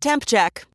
Temp check.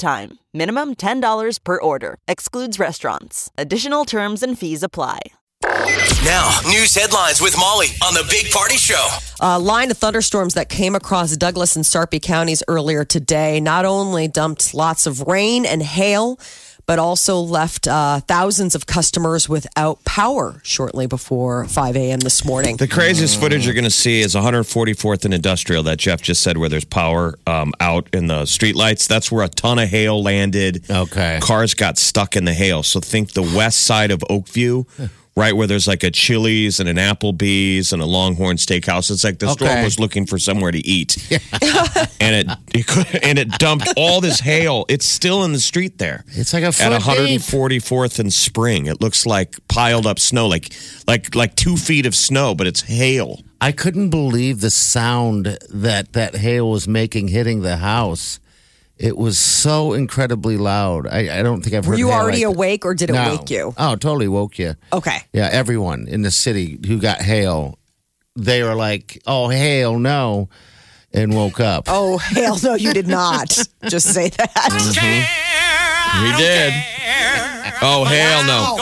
time. Minimum $10 per order. Excludes restaurants. Additional terms and fees apply. Now, news headlines with Molly on the Big Party Show. A line of thunderstorms that came across Douglas and Sarpy counties earlier today not only dumped lots of rain and hail, but also left uh, thousands of customers without power shortly before 5 a.m. this morning. The craziest footage you're going to see is 144th and Industrial that Jeff just said, where there's power um, out in the streetlights. That's where a ton of hail landed. Okay. Cars got stuck in the hail. So think the west side of Oakview. Right where there's like a Chili's and an Applebee's and a Longhorn Steakhouse. It's like the storm Okay. was looking for somewhere to eat, and it, it could- and it dumped all this hail. It's still in the street there. It's like a at foot deep. 144th and Spring. It looks like piled up snow, like like like two feet of snow, but it's hail. I couldn't believe the sound that that hail was making hitting the house. It was so incredibly loud. I, I don't think I've heard. Were heard. you hail already like awake or did it No. wake you? Oh, totally woke you. Okay. Yeah, everyone in the city who got hail, they were like, "Oh, hail, no," and woke up. Oh, hail no, you did not. Just say that. We did. Oh hell no!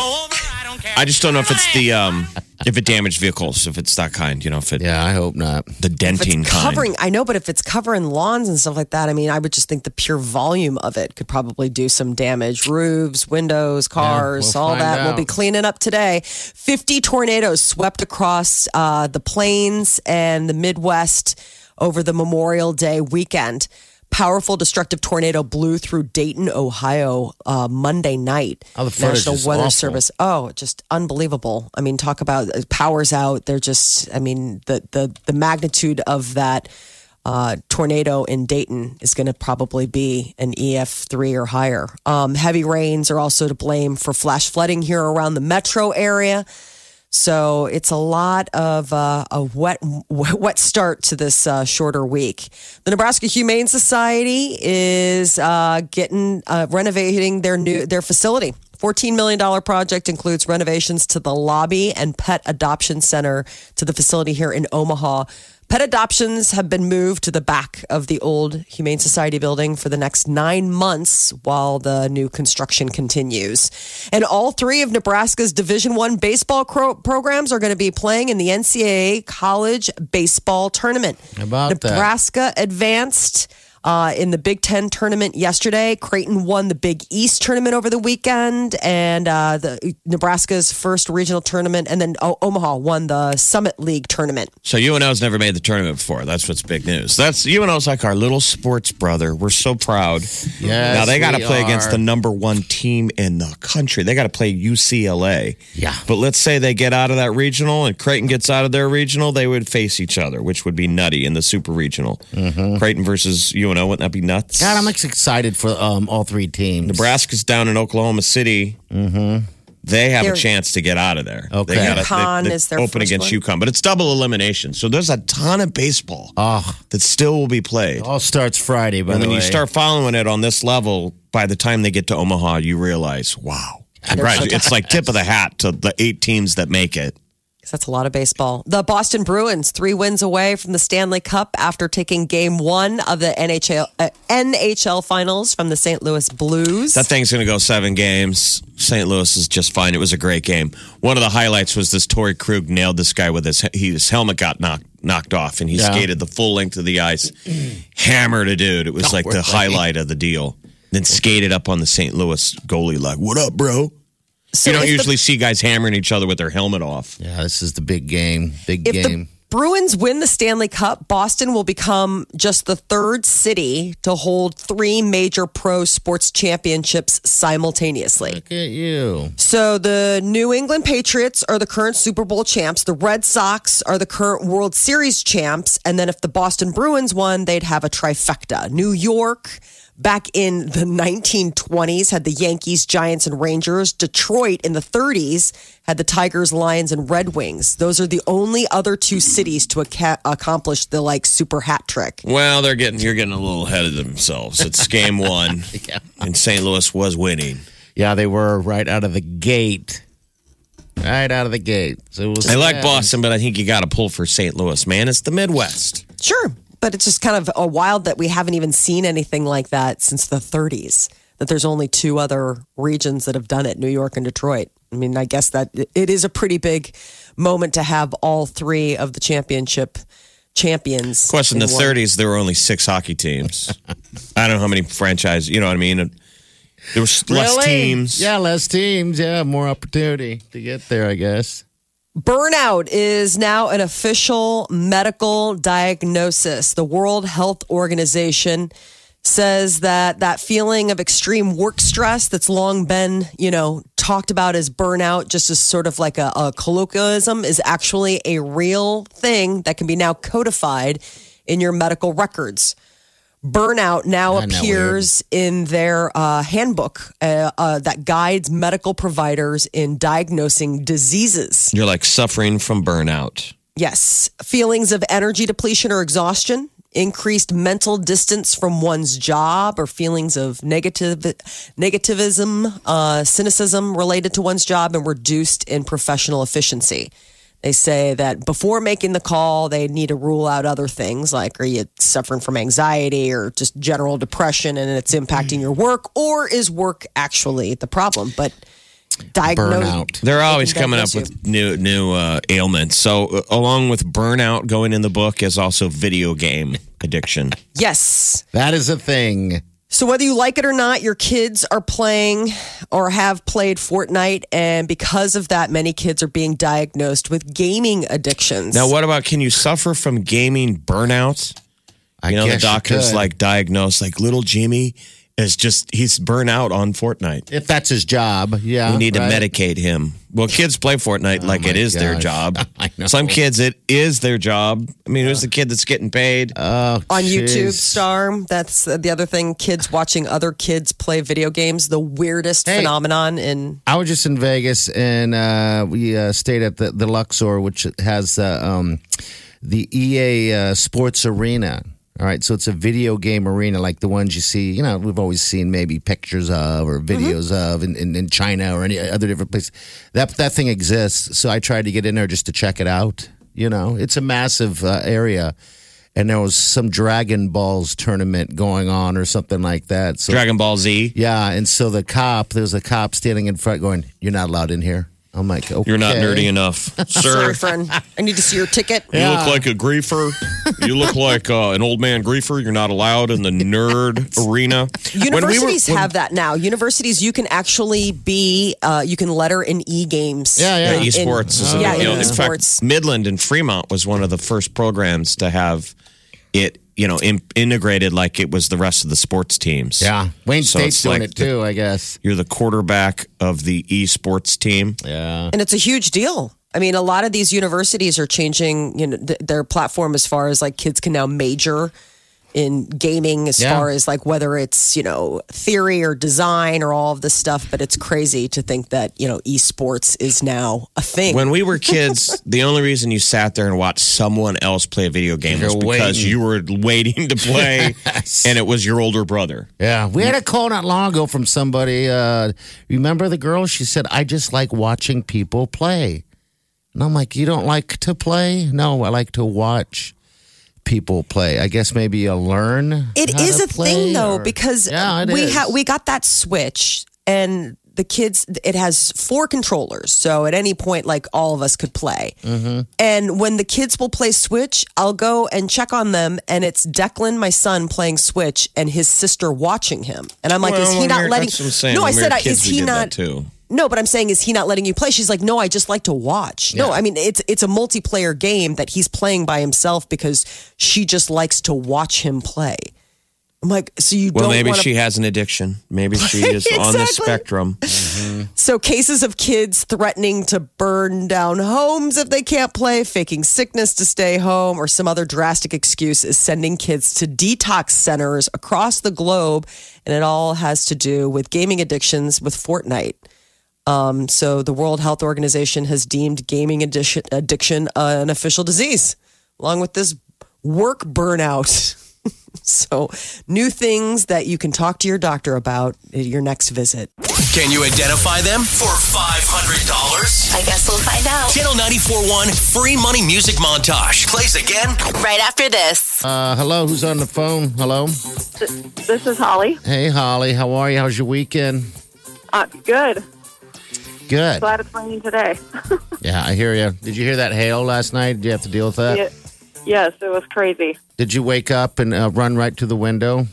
I just don't know if it's the um if it damaged vehicles, if it's that kind, you know, if it Yeah, I hope not. the denting It's kind. covering, I know, but if it's covering lawns and stuff like that, I mean, I would just think the pure volume of it could probably do some damage. Roofs, windows, cars, we'll all find that. We'll out. be cleaning up today. 50 tornadoes swept across uh, the plains and the Midwest over the Memorial Day weekend. Powerful destructive tornado blew through Dayton, Ohio, uh, Monday night. Oh, the National Weather awful. Service. Oh, just unbelievable. I mean, talk about uh, powers out. They're just. I mean, the the the magnitude of that uh, tornado in Dayton is going to probably be an EF three or higher. Um, heavy rains are also to blame for flash flooding here around the metro area. So it's a lot of uh, a wet, wet start to this uh, shorter week. The Nebraska Humane Society is uh, getting uh, renovating their new their facility. $14 million project includes renovations to the lobby and pet adoption center to the facility here in Omaha. Pet adoptions have been moved to the back of the old Humane Society building for the next nine months while the new construction continues. And all three of Nebraska's Division One baseball cro- programs are going to be playing in the NCAA College Baseball Tournament. How about that? Nebraska advanced. Uh, in the Big Ten tournament yesterday, Creighton won the Big East tournament over the weekend, and uh, the Nebraska's first regional tournament, and then o- Omaha won the Summit League tournament. So UNO's never made the tournament before. That's what's big news. That's UNO's like our little sports brother. We're so proud. Yes, now they got to we play against the number one team in the country. They got to play UCLA. Yeah. But let's say they get out of that regional and Creighton gets out of their regional, they would face each other, which would be nutty in the super regional. Creighton versus UNO, wouldn't that be nuts? God, I'm excited for um, all three teams. Nebraska's down in Oklahoma City. Mm-hmm. They have They're- a chance to get out of there. Okay. They gotta- UConn they- they is their open first against one. UConn, but it's double elimination. So there's a ton of baseball Oh, that still will be played. all starts Friday. By and the when way, you start following it on this level, by the time they get to Omaha, you realize, wow. Right. It's like tip of the hat to the eight teams that make it. 'Cause That's a lot of baseball. The Boston Bruins, three wins away from the Stanley Cup after taking game one of the NHL, uh, NHL finals from the St. Louis Blues. That thing's going to go seven games. St. Louis is just fine. It was a great game. One of the highlights was this Torrey Krug nailed this guy with his he, his helmet got knocked knocked off, and he Yeah. skated the full length of the ice, hammered a dude. It was like the highlight of the deal. Then skated up on the St. Louis goalie like, "What up, bro?" So you don't if the- usually see guys hammering each other with their helmet off. yeah, this is the big game. Big if game. the Bruins win the Stanley Cup, Boston will become just the third city to hold three major pro sports championships simultaneously. Look at you. So the New England Patriots are the current Super Bowl champs. The Red Sox are the current World Series champs. And then if the Boston Bruins won, they'd have a trifecta. New York, back in the 1920s had the Yankees, Giants, and Rangers. Detroit in the 30s had the Tigers, Lions, and Red Wings. Those are the only other two cities to aca- accomplish the like super hat trick. Well, they're getting you're getting a little ahead of themselves. It's game one, and St. Louis was winning. Yeah, they were right out of the gate. Right out of the gate. So it was I like. Boston, but I think you got to pull for St. Louis, man. It's the Midwest. Sure, but it's just kind of a wild that we haven't even seen anything like that since the 30s. That there's only two other regions that have done it: New York and Detroit. I mean, I guess that it is a pretty big moment to have all three of the championship champions. Of course, in the one. 30s, there were only six hockey teams. I don't know how many franchises, You know what I mean? There was less Really? teams. Yeah, less teams. Yeah, more opportunity to get there, I guess. Burnout is now an official medical diagnosis. The World Health Organization says that that feeling of extreme work stress that's long been, you know, talked about as burnout, just as sort of like a, a colloquialism, is actually a real thing that can be now codified in your medical records. Burnout now Isn't appears in their uh, handbook uh, uh, that guides medical providers in diagnosing diseases. You're like suffering from burnout. Yes. Feelings of energy depletion or exhaustion, increased mental distance from one's job, or feelings of negative negativism, uh, cynicism related to one's job, and reduced in professional efficiency. They say that before making the call, they need to rule out other things like are you suffering from anxiety or just general depression and it's impacting your work, or is work actually the problem? But diagnose Burnout. They're always coming up diagnose with new new uh, ailments. So, uh, along with burnout, going in the book is also video game addiction. Yes. That is a thing. So whether you like it or not, your kids are playing or have played Fortnite, and because of that, many kids are being diagnosed with gaming addictions. Now, what about can you suffer from gaming burnout? I You know, the guess you doctors like diagnose like little Jimmy is just he's burnt out on Fortnite. if that's his job. Yeah, We need to medicate him. Well, kids play Fortnite like my it is their job. I know. Some kids, it is their job. I mean, who's the kid that's getting paid? Oh, on YouTube, jeez. Star. That's the other thing. Kids watching other kids play video games. The weirdest Hey. phenomenon in I was just in Vegas and uh, we uh, stayed at the, the Luxor, which has uh, um, the EA uh, Sports Arena. All right, so it's a video game arena like the ones you see, you know, we've always seen maybe pictures of or videos of in, in, in China or any other different place. That, that thing exists. So I tried to get in there just to check it out. You know, it's a massive uh, area. And there was some Dragon Balls tournament going on or something like that. So Dragon Ball Z. yeah, and so the cop, there's a cop standing in front going, You're not allowed in here. I'm like, okay. You're not nerdy enough, sorry, sir. friend. I need to see your ticket. You look like a griefer. You look like uh, an old man griefer. You're not allowed in the nerd arena. When we were- Universities when- have that now. Universities, you can actually be, uh, you can letter in e games. Yeah, yeah. Yeah, esports is a yeah, big deal. in In esports. fact, Midland and Fremont was one of the first programs to have it, you know, in, integrated like it was the rest of the sports teams. Yeah. Wayne So State's it's doing like it too, I guess. You're the quarterback of the esports team. Yeah. and it's a huge deal. I mean, a lot of these universities are changing, you know, th- their platform as far as like kids can now major in gaming as Yeah. far as like whether it's, you know, theory or design or all of this stuff, but it's crazy to think that, you know, esports is now a thing. When we were kids, the only reason you sat there and watched someone else play a video game was You're because waiting. you were waiting to play, and it was your older brother. Yeah. We had a call not long ago from somebody. Uh, remember the girl? She said, I just like watching people play. And I'm like, You don't like to play? No, I like to watch people play. I guess maybe you'll learn. It how is to a play, thing though or- because Yeah, we is. ha- we got that switch and the kids it has four controllers so at any point like all of us could play Mm-hmm. and when the kids will play switch i'll go and check on them and it's declan my son playing switch and his sister watching him and i'm like is he not letting that's what no i said were I- kids, is he did that not too. No, but I'm saying is he not letting you play? She's like, no, I just like to watch. No, I mean it's it's a multiplayer game that he's playing by himself because she just likes to watch him play. I'm like, so you Well, don't maybe she has an addiction. Maybe she is on the Exactly. spectrum. So cases of kids threatening to burn down homes if they can't play, faking sickness to stay home, or some other drastic excuse is sending kids to detox centers across the globe, and it all has to do with gaming addictions with Fortnite. Um, so the World Health Organization has deemed gaming addiction, addiction uh, an official disease, along with this work burnout. so new things that you can talk to your doctor about at your next visit. Can you identify them for $500? I guess we'll find out Channel 94.1 Free Money Music Montage plays again right after this. Uh, hello, who's on the phone? Hello. This is Holly. Hey, Holly. How are you? How's your weekend? Uh, good. Good. Glad it's raining today. Yeah, I hear you. Did you hear that hail last night? Did you have to deal with that? Ye- yes, it was crazy. Did you wake up and uh, run right to the window?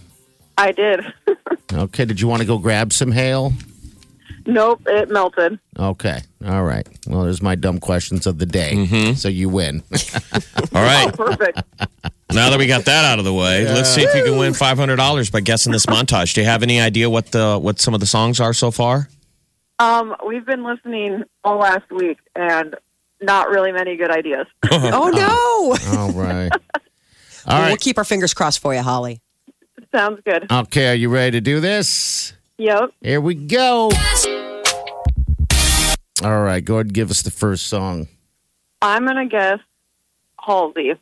I did. Okay. Did you want to go grab some hail? nope, it melted. Okay. All right. Well, there's my dumb questions of the day. So you win. All right. Perfect. Now that we got that out of the way, let's see if you can win five hundred dollars by guessing this montage. Do you have any idea what the what some of the songs are so far? Um, we've been listening all last week and not really many good ideas. Oh no! All right. All We'll right. keep our fingers crossed for you, Holly. Sounds good. Okay. Are you ready to do this? Yep. Here we go. All right. Go ahead and give us the first song. I'm going to guess Halsey.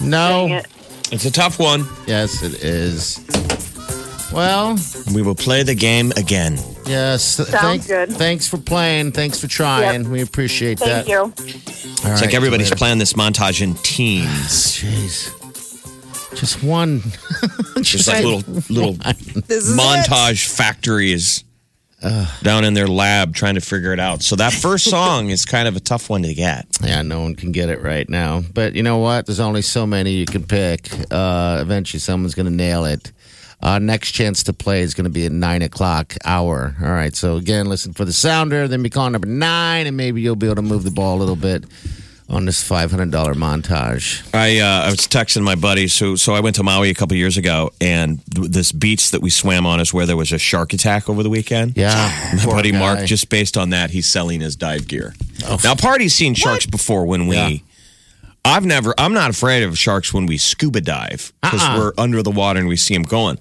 No. Dang it. It's a tough one. Yes, it is. Well, We will play the game again. yes. Sounds good. Thanks for playing. Thanks for trying. We appreciate Thank that. Thank you. All It's right, like everybody's playing this montage in teams. Jeez. Just one. Just like little little This is montage factories down in their lab trying to figure it out. So that first song is kind of a tough one to get. Yeah, no one can get it right now. But you know what? There's only so many you can pick. Uh, eventually, someone's going to nail it. Uh, next chance to play is going to be at nine o'clock hour. All right. So again, listen for the sounder. Then be calling number nine, and maybe you'll be able to move the ball a little bit on this five hundred dollar montage. I uh, I was texting my buddies. So so I went to Maui a couple years ago, and th- this beach that we swam on is where there was a shark attack over the weekend. Yeah, My buddy Mark, just based on that, he's selling his dive gear. Now, Party's seen sharks before when we. Yeah. I've never. I'm not afraid of sharks when we scuba dive because Uh-uh. we're under the water and we see them going.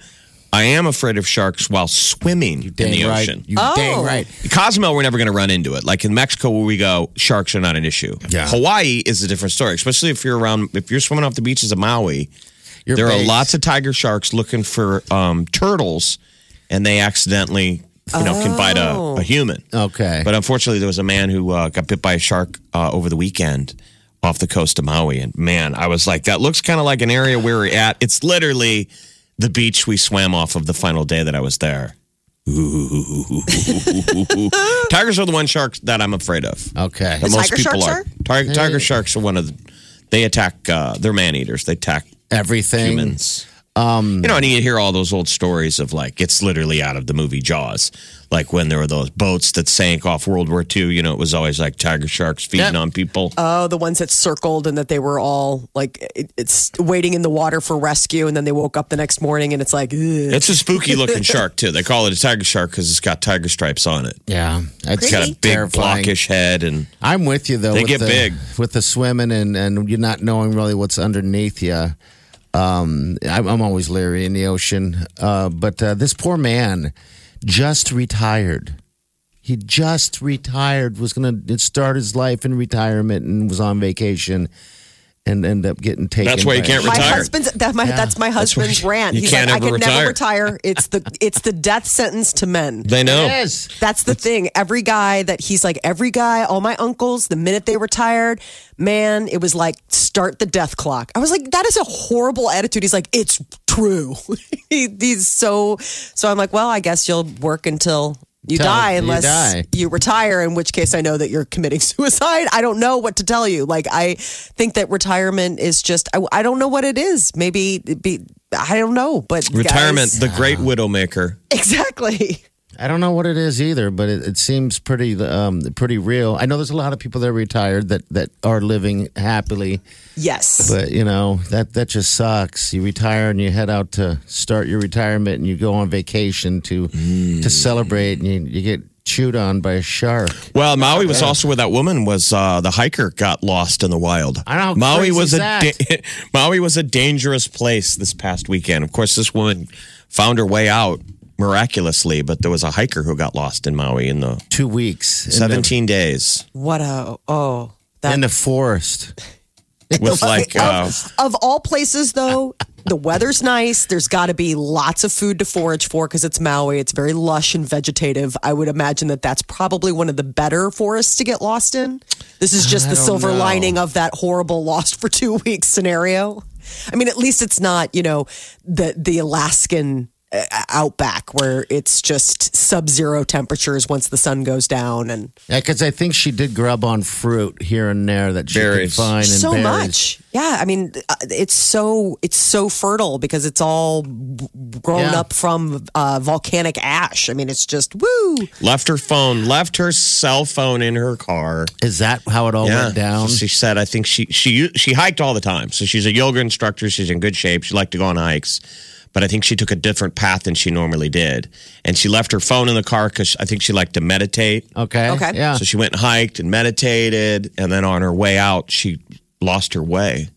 I am afraid of sharks while swimming in dang the right. ocean. You Oh. dang right. Cozumel, we're never going to run into it. Like in Mexico, where we go, sharks are not an issue. Yeah. Hawaii is a different story, especially if you're around. If you're swimming off the beaches of Maui, Your there are lots of tiger sharks looking for um, turtles, and they accidentally, you know, can bite a, a human. Okay. But unfortunately, there was a man who uh, got bit by a shark uh, over the weekend off the coast of Maui, and man, I was like, that looks kind of like an area where we're at. It's literally the beach we swam off of the final day that I was there. Tigers are the one shark that I'm afraid of. okay. That most tiger people sharks are. Tiger, tiger sharks are one of the. They attack. Uh, they're man eaters. They attack Everything. humans. Um, you know, and you hear all those old stories of like it's literally out of the movie Jaws, like when there were those boats that sank off World War II. You know, it was always like tiger sharks feeding Yeah. on people. Oh, the ones that circled and that they were all like it, it's waiting in the water for rescue, and then they woke up the next morning and it's like, ugh. it's a spooky looking shark too. They call it a tiger shark because it's got tiger stripes on it. Yeah. It's It's got a big terrifying. blockish head and I'm with you though. They with get the, big. with the swimming and and you're not knowing really what's underneath you. Um, I'm, I'm always leery in the ocean. Uh, but uh, this poor man just retired. He just retired. Was going to start his life in retirement and was on vacation, and end up getting taken. That's why you can't retire. my husband's that my that's my husband's why rant. you He's can't like, I ever can never retire." retire. It's the it's the death sentence to men. they know. Yes. That's the thing. Every guy that he's like, every guy, all my uncles, the minute they retired, man, it was like, start the death clock. I was like, that is a horrible attitude. He's like, it's true. he, he's so, so I'm like, well, I guess you'll work until you Till die you unless die. you retire, in which case I know that you're committing suicide. I don't know what to tell you. Like, I think that retirement is just, I, I don't know what it is. Maybe, be, I don't know, but Retirement, guys- the great ah. widowmaker. exactly. I don't know what it is either, but it, it seems pretty um, pretty real. I know there's a lot of people that are retired that that are living happily, Yes. but you know that that just sucks. You retire and you head out to start your retirement, and you go on vacation to to celebrate, and you, you get chewed on by a shark. Well, Maui was also where that woman was. Uh, the hiker got lost in the wild. I know, how Maui crazy was is a da- Maui was a dangerous place this past weekend. Of course, this woman found her way out miraculously, but there was a hiker who got lost in Maui in the Two weeks, in the- 17 days. What a oh that in the forest. with like uh, of all places though the weather's nice. There's got to be lots of food to forage for because it's maui. It's very lush and vegetative. I would imagine that that's probably one of the better forests to get lost in. This is just the silver know. lining of that horrible lost for two weeks scenario. I mean at least it's not you know the the alaskan uh, outback where it's just sub-zero temperatures once the sun goes down and Yeah, because I think she did grub on fruit here and there that she Berries. could find. So berries. much yeah i mean uh, it's so it's so fertile because it's all grown Yeah. up from uh, volcanic ash i mean it's just woo left her phone, left her cell phone in her car. Is that how it all went down? She said, I think she she she hiked all the time. So she's a yoga instructor. She's in good shape. She liked to go on hikes. But I think she took a different path than she normally did. And she left her phone in the car because I think she liked to meditate. Okay. Okay. Yeah. So she went and hiked and meditated. And then on her way out, she lost her way.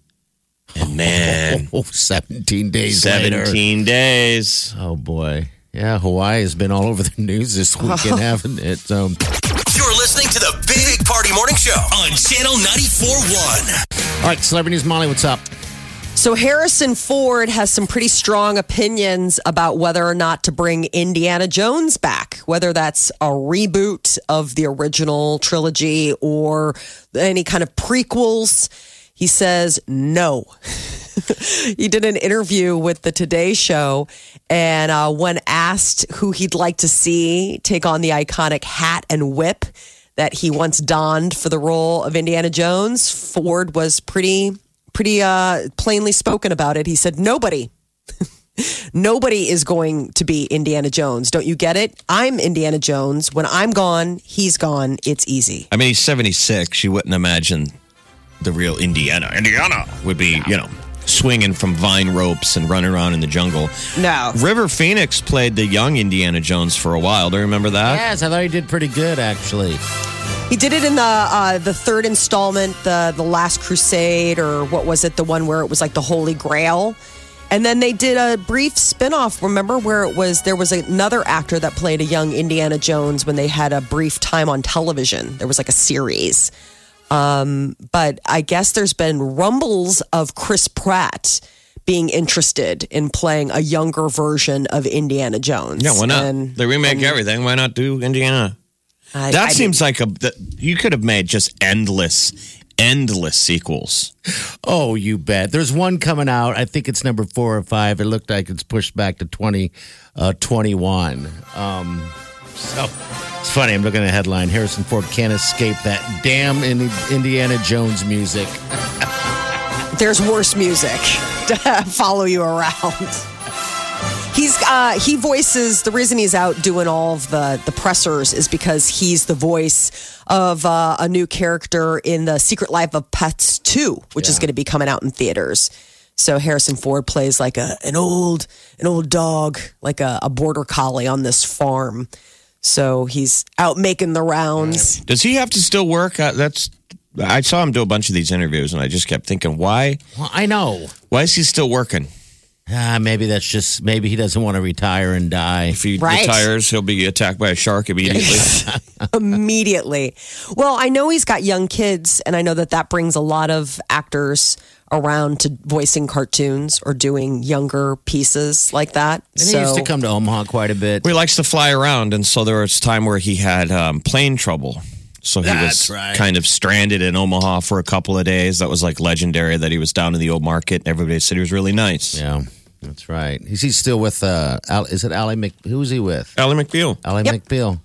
And man, Oh, 17 days later. 17 days. Oh, boy. Yeah, Hawaii has been all over the news this weekend, haven't it? Um, You're listening to the Big Party Morning Show on Channel 94.1. all right, Celebrity News Molly, what's up? So harrison ford has some pretty strong opinions about whether or not to bring indiana jones back whether that's a reboot of the original trilogy or any kind of prequels. He says no. He did an interview with the Today Show, and uh, when asked who he'd like to see take on the iconic hat and whip that he once donned for the role of Indiana Jones, Ford was pretty, pretty uh, plainly spoken about it. He said, "Nobody." Nobody is going to be Indiana Jones. Don't you get it? I'm Indiana Jones. When I'm gone, he's gone. It's easy. I mean, he's 76. You wouldn't imagine the real Indiana. Indiana would be, you know, swinging from vine ropes and running around in the jungle. No. River Phoenix played the young Indiana Jones for a while. Do you remember that? Yes, I thought he did pretty good, actually. He did it in the uh, the third installment, the the Last Crusade, or what was it? The one where it was like the Holy Grail. And then they did a brief spin-off, remember, where it was there was another actor that played a young Indiana Jones when they had a brief time on television. There was like a series. Um, but I guess there's been rumbles of Chris Pratt being interested in playing a younger version of Indiana Jones. Yeah, why not? And- they remake everything. Why not do Indiana? I- That I seems like a. That, you could have made just endless, endless sequels. Oh, you bet. There's one coming out. I think it's number four or five. It looked like it's pushed back to 2021. um, so it's funny. I'm looking at the headline Harrison Ford can't escape that damn Indi- Indiana Jones music. there's worse music to follow you around. He's uh, he voices the reason he's out doing all of the the pressers is because he's the voice of uh, a new character in the Secret Life of Pets 2, which is going to be coming out in theaters. So Harrison Ford plays like a an old an old dog, like a, a border collie on this farm. So he's out making the rounds. Does he have to still work? Uh, that's. I saw him do a bunch of these interviews, and I just kept thinking, why? Well, I know. Why is he still working? Ah, maybe that's just maybe he doesn't want to retire and die. If he Right. retires, he'll be attacked by a shark immediately. immediately. Well, I know he's got young kids, and I know that that brings a lot of actors around to voicing cartoons or doing younger pieces like that. And he used to come to Omaha quite a bit. Well, he likes to fly around, and so there was time where he had um, plane trouble. So he That's was right. kind of stranded in Omaha for a couple of days. That was like legendary that he was down in the old market, and everybody said he was really nice. Yeah, that's right. Is he still with? Uh, Al, is it Ally Mc? Who's he with? Ally McBeal. Ally Yep. McBeal.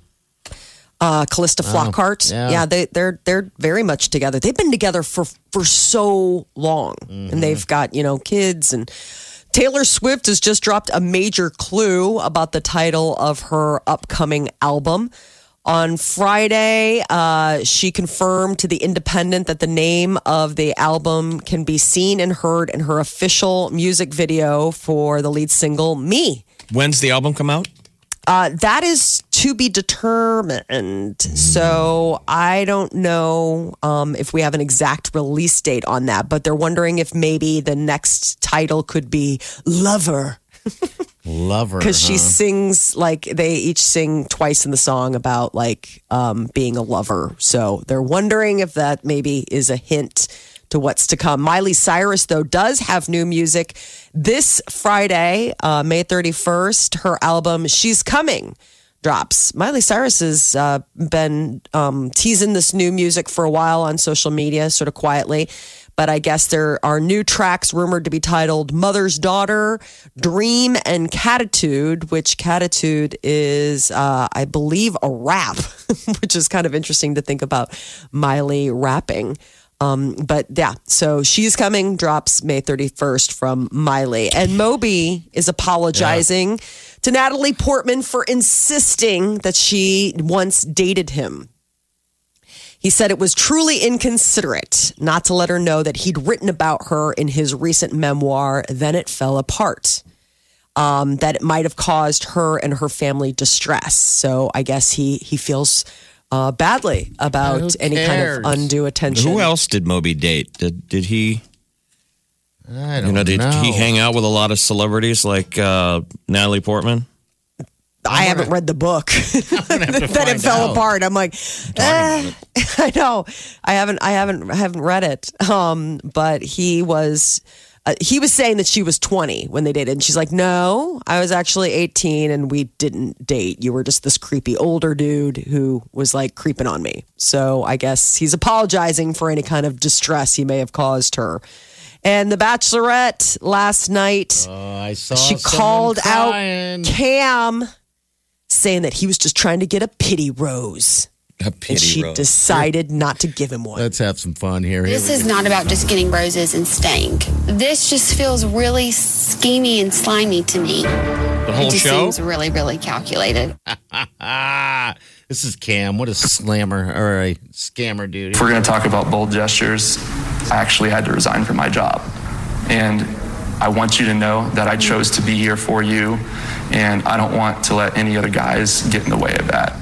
uh, Calista Flockhart. yeah. yeah, they, they're they're very much together. They've been together for for so long, and they've got you know kids and Taylor Swift has just dropped a major clue about the title of her upcoming album. On Friday, uh, she confirmed to The Independent that the name of the album can be seen and heard in her official music video for the lead single, Me. When's the album come out? Uh, that is to be determined. So I don't know um, if we have an exact release date on that, but they're wondering if maybe the next title could be Lover Lover. because she sings like they each sing twice in the song about like um, being a lover. So they're wondering if that maybe is a hint to what's to come. Miley Cyrus though does have new music this Friday, uh, May thirty first. Her album "She's Coming." Drops. Miley Cyrus has uh, been um, teasing this new music for a while on social media, sort of quietly. But I guess there are new tracks rumored to be titled Mother's Daughter, Dream, and Cattitude, which Cattitude is, uh, I believe, a rap, which is kind of interesting to think about Miley rapping. Um, but yeah, so she's coming, drops May 31st from Miley. And Moby is apologizing to Natalie Portman for insisting that she once dated him. He said it was truly inconsiderate not to let her know that he'd written about her in his recent memoir, Then It Fell Apart. Um, that it might have caused her and her family distress. So I guess he he feels uh, badly about any kind of undue attention. Who else did Moby date? Did did he? I don't You know, did know. he hang out with a lot of celebrities like uh, Natalie Portman? I haven't read the book. that it fell out. apart. I'm like, eh, I know. I haven't. I haven't. I haven't read it. Um, but he was. Uh, he was saying that she was 20 when they dated, and she's like, "No, I was actually 18, and we didn't date. You were just this creepy older dude who was like creeping on me." So I guess he's apologizing for any kind of distress he may have caused her. And the Bachelorette last night Oh, I saw she called crying. out Cam, saying that he was just trying to get a pity rose. A and she rose. decided not to give him one. Let's have some fun here. Here This we is go. not about just getting roses and staying. This just feels really schemy and slimy to me. the whole it just show. seems really, really calculated. Ah, this is Cam. What a slammer or a scammer, dude. If we're going to talk about bold gestures, I actually had to resign from my job. And I want you to know that I chose to be here for you, and I don't want to let any other guys get in the way of that.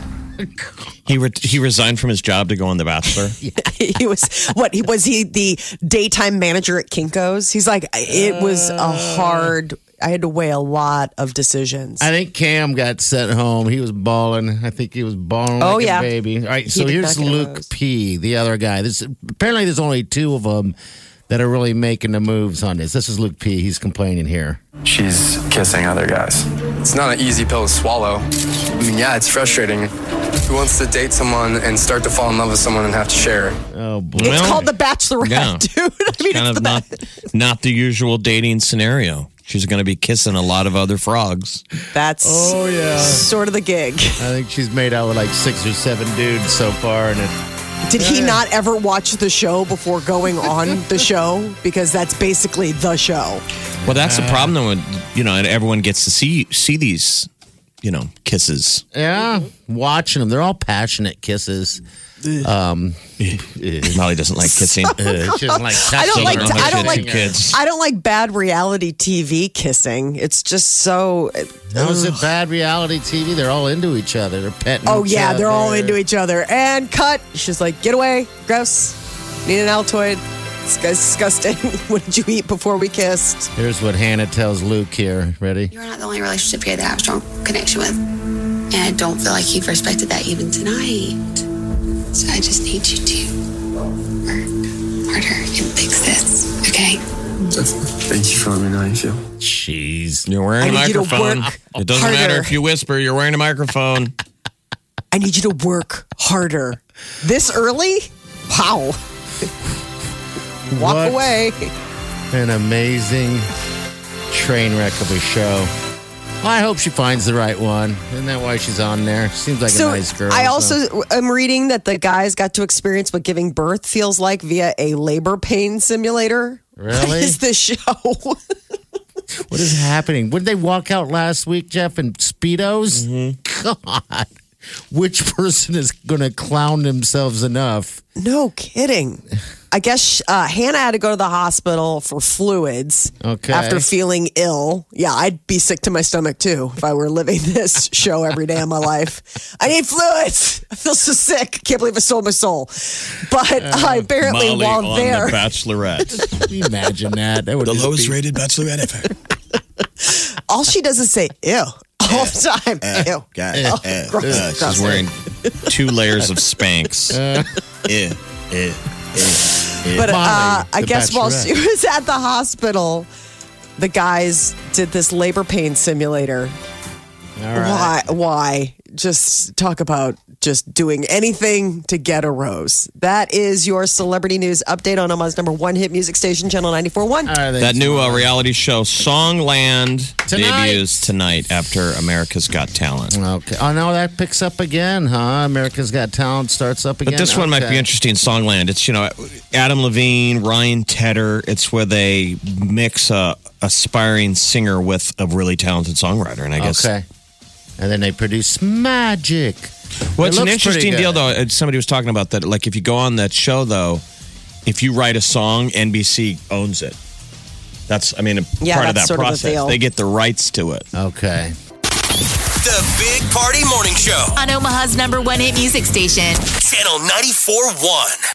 He re- he resigned from his job to go on The Bachelor. he was what? He was he the daytime manager at Kinkos? He's like, it was a hard. I had to weigh a lot of decisions. I think Cam got sent home. He was balling. I think he was balling Oh, like yeah. a baby. All right, so here's not get a Luke. P, the other guy. This apparently there's only two of them that are really making the moves on this. This is Luke P. He's complaining here. She's kissing other guys. It's not an easy pill to swallow. I mean, yeah, it's frustrating. Who wants to date someone and start to fall in love with someone and have to share? Oh boy. it's Well, called the Bachelorette, yeah. dude. I mean, kind it's of the not not the usual dating scenario. She's going to be kissing a lot of other frogs. That's Oh, yeah. sort of the gig. I think she's made out with like six or seven dudes so far, and it, Did he not ever watch the show before going on the show? Because that's basically the show. Well, that's the problem though. When, you know, and everyone gets to see see these, you know, kisses. yeah, watching them. They're all passionate kisses. Eh. Um, eh. Eh, Molly doesn't like kissing. she doesn't like I don't like. her. I don't like. kids. I don't like bad reality TV kissing. It's just so. How is it bad reality TV? They're all into each other. They're petting. Oh each yeah, they're all into each other. And cut. She's like, get away, gross. Need an Altoid. This guy's disgusting. what did you eat before we kissed? Here's what Hannah tells Luke here. Ready? You're not the only relationship here that I have a strong connection with. And I don't feel like you've respected that even tonight. So I just need you to work harder and fix this, okay? Thank you for letting me know how you feel. Jeez. You're wearing a I need you to microphone. work It doesn't harder. matter if you whisper. You're wearing a microphone. I need you to work harder. This early? Wow. Walk What? away. An amazing train wreck of a show. I hope she finds the right one. Isn't that why she's on there? Seems like so a nice girl. I so- also am reading that the guys got to experience what giving birth feels like via a labor pain simulator. What Really? is this show? What is happening? When did they walk out last week, Jeff, in Speedos? Mm-hmm. God. Which person is going to clown themselves enough? No kidding. I guess uh, Hannah had to go to the hospital for fluids Okay. after feeling ill. Yeah, I'd be sick to my stomach too if I were living this show every day of my life. I need fluids. I feel so sick. Can't believe I sold my soul. But uh, apparently, Molly while on there, the Bachelorette. Imagine that? That would the lowest be- rated Bachelorette ever. all she does is say "ew" all the time. Eh, ew. God, Oh, uh, gross, uh, gross. she's wearing two layers of Spanx. Ew, ew, ew, ew. But uh, Molly, I guess while she was at the hospital, the guys did this labor pain simulator. All right. Why? Why? Just talk about just doing anything to get a rose. That is your celebrity news update on Omaha's number one hit music station, Channel 94.1. All right, That new uh, reality show, Songland, Tonight. debuts tonight after America's Got Talent. Okay. Oh, no, that picks up again, huh? America's Got Talent starts up again. But this one might be interesting. Songland. It's you know Adam Levine, Ryan Tedder. It's where they mix a aspiring singer with a really talented songwriter, and I guess Okay. And then they produce magic. Well, It it's an interesting deal, though. Uh, Somebody was talking about that. Like, if you go on that show, though, if you write a song, NBC owns it. That's, I mean, a Yeah, part of that sort of the process. deal. They get the rights to it. Okay. The Big Party Morning Show. On Omaha's number one hit music station. Channel 94.1.